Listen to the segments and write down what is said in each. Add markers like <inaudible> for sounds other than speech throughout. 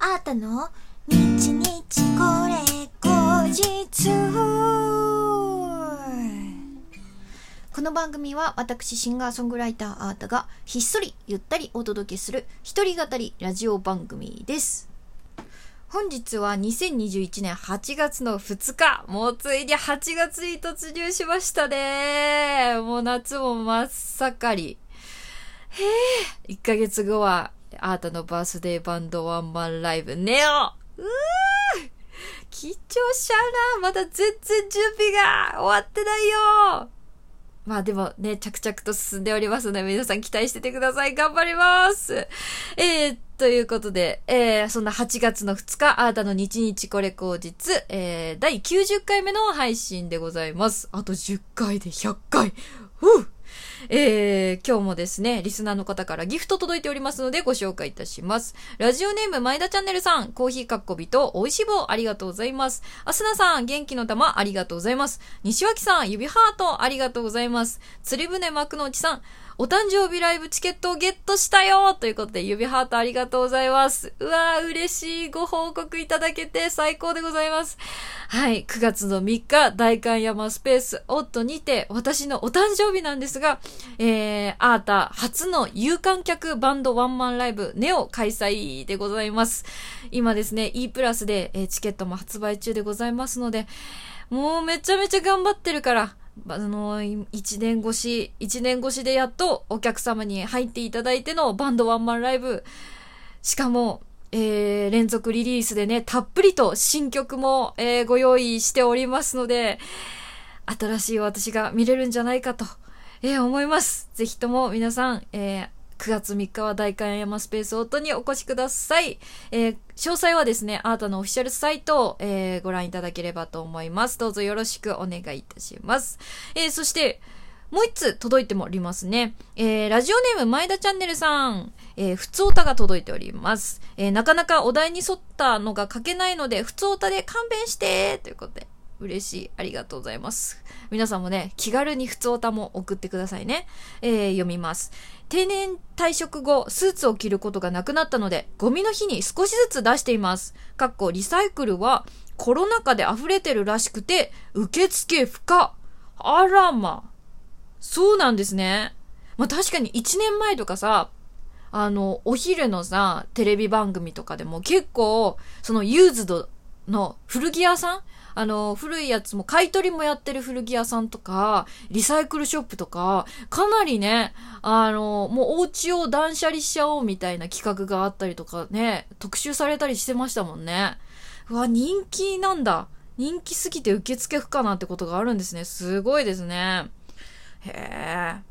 あーたの？日日これ後日この番組は私シンガーソングライターアータがひっそりゆったりお届けする一人語りラジオ番組です本日は2021年8月の2日。もうついに8月に突入しましたね。もう夏も真っ盛り。へえ、1ヶ月後はアータのバースデーバンドワンマンライブ、ネオうー緊張しちゃうな。まだ全然準備が終わってないよ。まあでもね、着々と進んでおりますので、皆さん期待しててください。頑張りますえー、ということで、えー、そんな8月の2日、あーたの日日これ口実、えー、第90回目の配信でございます。あと10回で100回。ふうえー、今日もですね、リスナーの方からギフト届いておりますのでご紹介いたします。ラジオネーム前田チャンネルさん、コーヒーかっこびと美味しい棒ありがとうございます。アスナさん、元気の玉ありがとうございます。西脇さん、指ハートありがとうございます。釣り船幕の内さん、お誕生日ライブチケットをゲットしたよということで、指ハートありがとうございます。うわー、嬉しいご報告いただけて最高でございます。はい、9月の3日、大観山スペースオットにて、私のお誕生日なんですが、えー、アータ初の有観客バンドワンマンライブ、ネオ開催でございます。今ですね、E プラスで、えー、チケットも発売中でございますので、もうめちゃめちゃ頑張ってるから、あの、一年越し、一年越しでやっとお客様に入っていただいてのバンドワンマンライブ。しかも、えー、連続リリースでね、たっぷりと新曲も、えー、ご用意しておりますので、新しい私が見れるんじゃないかと、えー、思います。ぜひとも皆さん、えー、9月3日は大観山スペースオートにお越しください。えー、詳細はですね、アートのオフィシャルサイトを、えー、ご覧いただければと思います。どうぞよろしくお願いいたします。えー、そして、もう一つ届いておりますね。えー、ラジオネーム前田チャンネルさん。えー、普通歌が届いております。えー、なかなかお題に沿ったのが書けないので、普通歌で勘弁してということで。嬉しい。ありがとうございます。皆さんもね、気軽に普通歌も送ってくださいね。えー、読みます。定年退職後、スーツを着ることがなくなったので、ゴミの日に少しずつ出しています。かっこリサイクルはコロナ禍で溢れてるらしくて、受付不可。あらま。そうなんですね。まあ、確かに1年前とかさ、あの、お昼のさ、テレビ番組とかでも結構、そのユーズドの古着屋さんあの、古いやつも、買い取りもやってる古着屋さんとか、リサイクルショップとか、かなりね、あの、もうお家を断捨離しちゃおうみたいな企画があったりとかね、特集されたりしてましたもんね。うわ、人気なんだ。人気すぎて受付不可なんてことがあるんですね。すごいですね。へえ。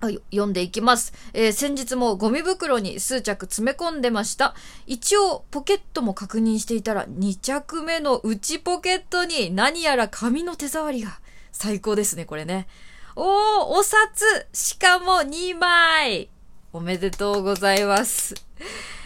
読んでいきます。えー、先日もゴミ袋に数着詰め込んでました。一応ポケットも確認していたら2着目の内ポケットに何やら紙の手触りが最高ですね、これね。おー、お札しかも2枚おめでとうございます。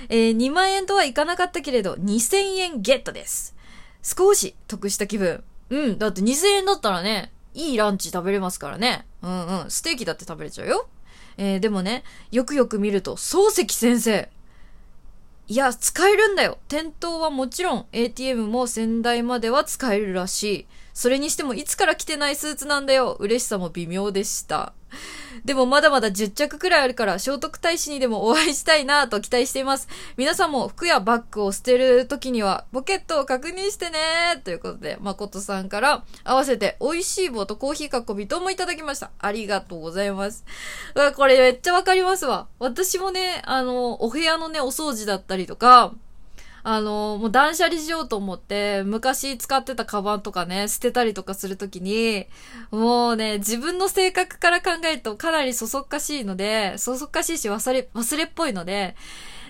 えー、2万円とはいかなかったけれど2000円ゲットです。少し得した気分。うん、だって2000円だったらね、いいランチ食べれますからね。うんうん。ステーキだって食べれちゃうよ。えー、でもね、よくよく見ると、漱石先生。いや、使えるんだよ。店頭はもちろん、ATM も仙台までは使えるらしい。それにしてもいつから着てないスーツなんだよ。嬉しさも微妙でした。でもまだまだ10着くらいあるから、聖徳太子にでもお会いしたいなぁと期待しています。皆さんも服やバッグを捨てる時には、ポケットを確認してねということで、誠さんから合わせて美味しい棒とコーヒーかっこびともいただきました。ありがとうございます。うわ、これめっちゃわかりますわ。私もね、あの、お部屋のね、お掃除だったりとか、あの、もう断捨離しようと思って、昔使ってたカバンとかね、捨てたりとかするときに、もうね、自分の性格から考えるとかなりそそっかしいので、そそっかしいし忘れ、忘れっぽいので、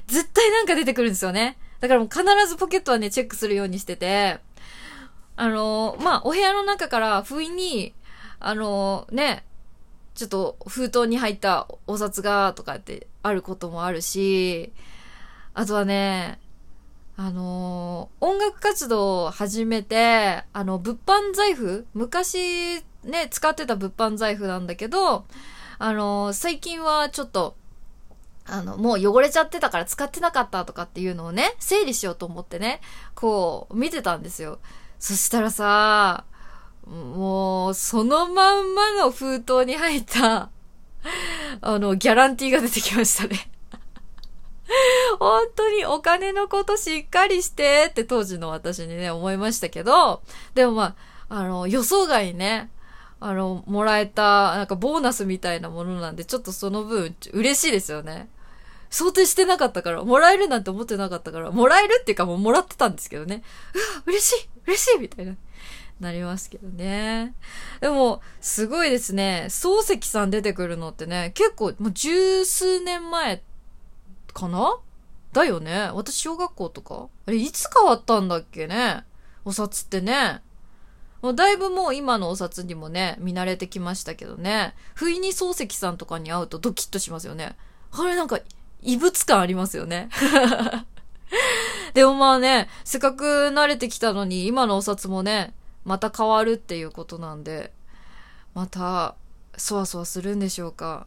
絶対なんか出てくるんですよね。だからもう必ずポケットはね、チェックするようにしてて、あの、まあ、お部屋の中から不意に、あの、ね、ちょっと封筒に入ったお札がとかってあることもあるし、あとはね、あのー、音楽活動を始めて、あの、物販財布昔ね、使ってた物販財布なんだけど、あのー、最近はちょっと、あの、もう汚れちゃってたから使ってなかったとかっていうのをね、整理しようと思ってね、こう、見てたんですよ。そしたらさ、もう、そのまんまの封筒に入った、あの、ギャランティーが出てきましたね。本当にお金のことしっかりしてって当時の私にね、思いましたけど、でもまあ、あの、予想外ね、あの、もらえた、なんかボーナスみたいなものなんで、ちょっとその分、嬉しいですよね。想定してなかったから、もらえるなんて思ってなかったから、もらえるっていうかもうもらってたんですけどね。うわ、嬉しい嬉しいみたいな。なりますけどね。でも、すごいですね。漱石さん出てくるのってね、結構、もう十数年前かなだよね。私小学校とか？あれ、いつ変わったんだっけね？お札ってね。もうだいぶもう今のお札にもね、見慣れてきましたけどね。不意に漱石さんとかに会うとドキッとしますよね。あれなんか、異物感ありますよね。<laughs> でもまあね、せっかく慣れてきたのに、今のお札もね、また変わるっていうことなんで、また、そわそわするんでしょうか。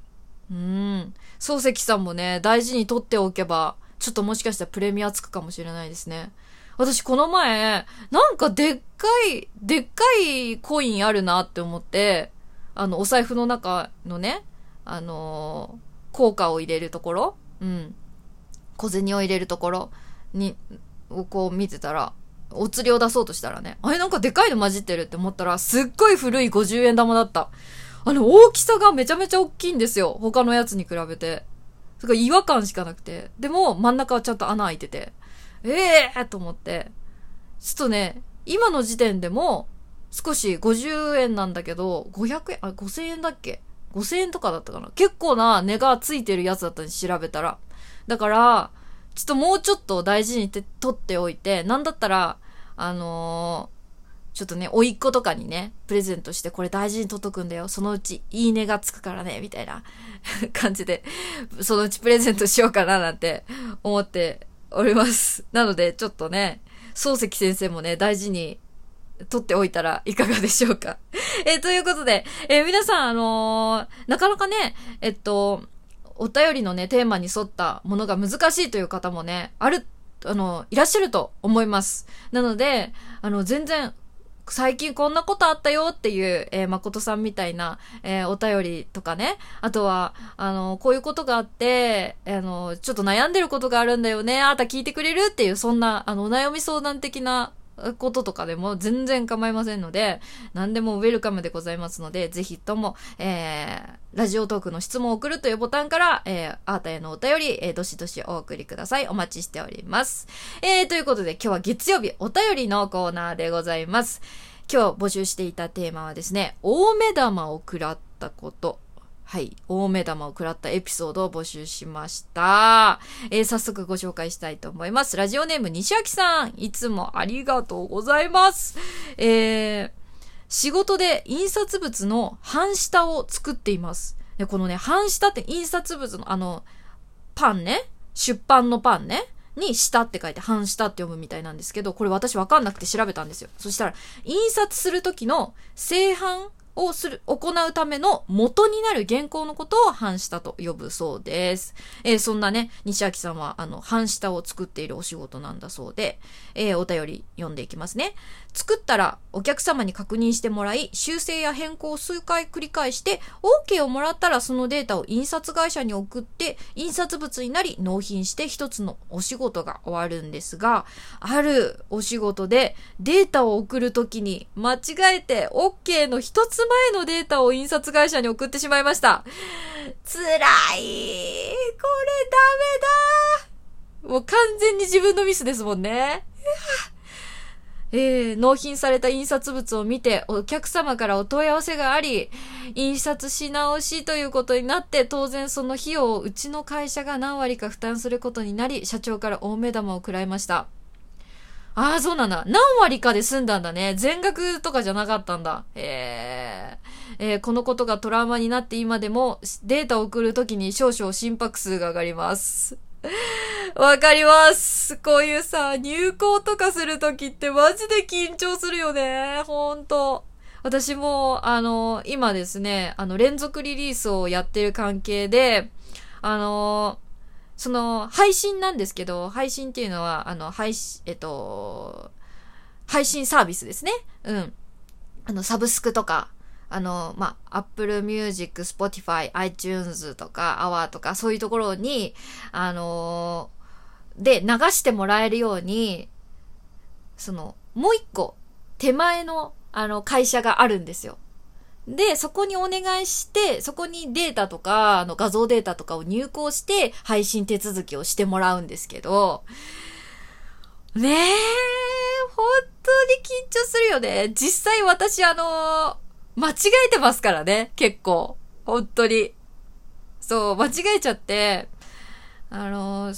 うん。漱石さんもね、大事に取っておけば、ちょっともしかしたらプレミアつくかもしれないですね。私この前、なんかでっかい、でっかいコインあるなって思って、あの、お財布の中のね、あのー、効果を入れるところうん。小銭を入れるところに、をこう見てたら、お釣りを出そうとしたらね、あれなんかでかいの混じってるって思ったら、すっごい古い50円玉だった。あの、大きさがめちゃめちゃ大きいんですよ。他のやつに比べて。すごい違和感しかなくて。でも、真ん中はちゃんと穴開いてて。ええー、と思って。ちょっとね、今の時点でも、少し50円なんだけど、500円、あ、5000円だっけ ?5000 円とかだったかな結構な値がついてるやつだったんで調べたら。だから、ちょっともうちょっと大事にて取っておいて、なんだったら、あのちょっとね、甥っ子とかにね、プレゼントしてこれ大事に届くんだよ。そのうちいいねがつくからね、みたいな <laughs> 感じで、そのうちプレゼントしようかななんて思っております。なので、ちょっとね、漱石先生もね、大事に取っておいたらいかがでしょうか。<laughs> え、ということで、え、皆さん、あのー、なかなかね、えっと、お便りのね、テーマに沿ったものが難しいという方もね、ある、あの、いらっしゃると思います。なので、あの、全然最近こんなことあったよっていう、えー、誠さんみたいな、えー、お便りとかね。あとは、あの、こういうことがあって、あの、ちょっと悩んでることがあるんだよね。あなた聞いてくれるっていう、そんな、あの、お悩み相談的なこととかでも全然構いませんので、何でもウェルカムでございますので、ぜひとも、えー、ラジオトークの質問を送るというボタンから、えー、あーたへのお便り、えー、どしどしお送りください。お待ちしております。えー、ということで今日は月曜日、お便りのコーナーでございます。今日募集していたテーマはですね、大目玉を食らったこと。はい。大目玉を食らったエピソードを募集しました。えー、早速ご紹介したいと思います。ラジオネーム西脇さん。いつもありがとうございます。えー、仕事で印刷物の半下を作っています。で、このね、半下って印刷物のあの、パンね。出版のパンね。に下って書いて半下って読むみたいなんですけど、これ私わかんなくて調べたんですよ。そしたら、印刷するときの正反をする、行うための元になる原稿のことを半下と呼ぶそうです。えー、そんなね、西明さんは、あの、半下を作っているお仕事なんだそうで、えー、お便り読んでいきますね。作ったらお客様に確認してもらい、修正や変更を数回繰り返して、OK をもらったらそのデータを印刷会社に送って、印刷物になり納品して一つのお仕事が終わるんですが、あるお仕事でデータを送るときに間違えて OK の一つ前のデータを印刷会社に送ってしまいました。辛い。これダメだ。もう完全に自分のミスですもんね。えー、納品された印刷物を見てお客様からお問い合わせがあり、印刷し直しということになって、当然その費用をうちの会社が何割か負担することになり、社長から大目玉を食らいました。ああ、そうなんだ。何割かで済んだんだね。全額とかじゃなかったんだ。えー、えー、このことがトラウマになって今でもデータを送るときに少々心拍数が上がります。わかります。こういうさ、入校とかするときってマジで緊張するよね。ほんと。私も、あの、今ですね、あの、連続リリースをやってる関係で、あの、その、配信なんですけど、配信っていうのは、あの、配信、えっと、配信サービスですね。うん。あの、サブスクとか、あの、まあ、Apple Music、Spotify、iTunes とか、Hour とか、そういうところに、あの、で、流してもらえるように、その、もう一個、手前の、あの、会社があるんですよ。で、そこにお願いして、そこにデータとか、あの画像データとかを入稿して、配信手続きをしてもらうんですけど、ねえ、本当に緊張するよね。実際私あの、間違えてますからね、結構。本当に。そう、間違えちゃって、あの、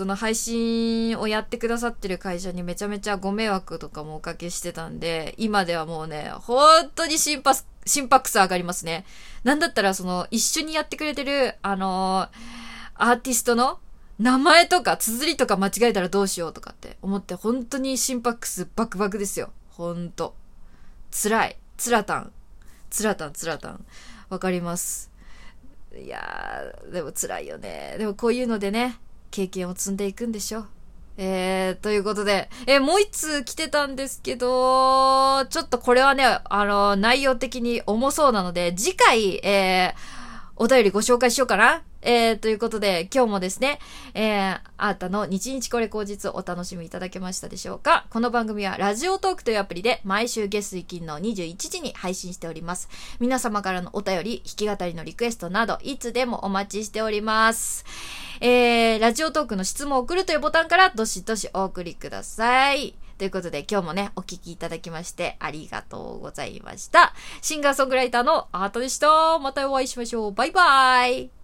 その配信をやってくださってる会社にめちゃめちゃご迷惑とかもおかけしてたんで、今ではもうね、本当に心拍、心拍数上がりますね。なんだったらその一緒にやってくれてる、あのアーティストの名前とか綴りとか間違えたらどうしようとかって思って本当に心拍数バクバクですよ。ほんと。辛い。つらたん。つらたん、つらたん。わかります。いやー、でも辛いよね。でもこういうのでね、経験を積んでいくんでしょ。えー、ということで、えー、もう一通来てたんですけど、ちょっとこれはね、あの、内容的に重そうなので、次回、えー、お便りご紹介しようかな。えー、ということで、今日もですね、えー、あーたの日日これ口実お楽しみいただけましたでしょうかこの番組はラジオトークというアプリで毎週月水金の21時に配信しております。皆様からのお便り、弾き語りのリクエストなど、いつでもお待ちしております。えー、ラジオトークの質問を送るというボタンからどしどしお送りください。ということで今日もね、お聴きいただきましてありがとうございました。シンガーソングライターのアートでした。またお会いしましょう。バイバイ。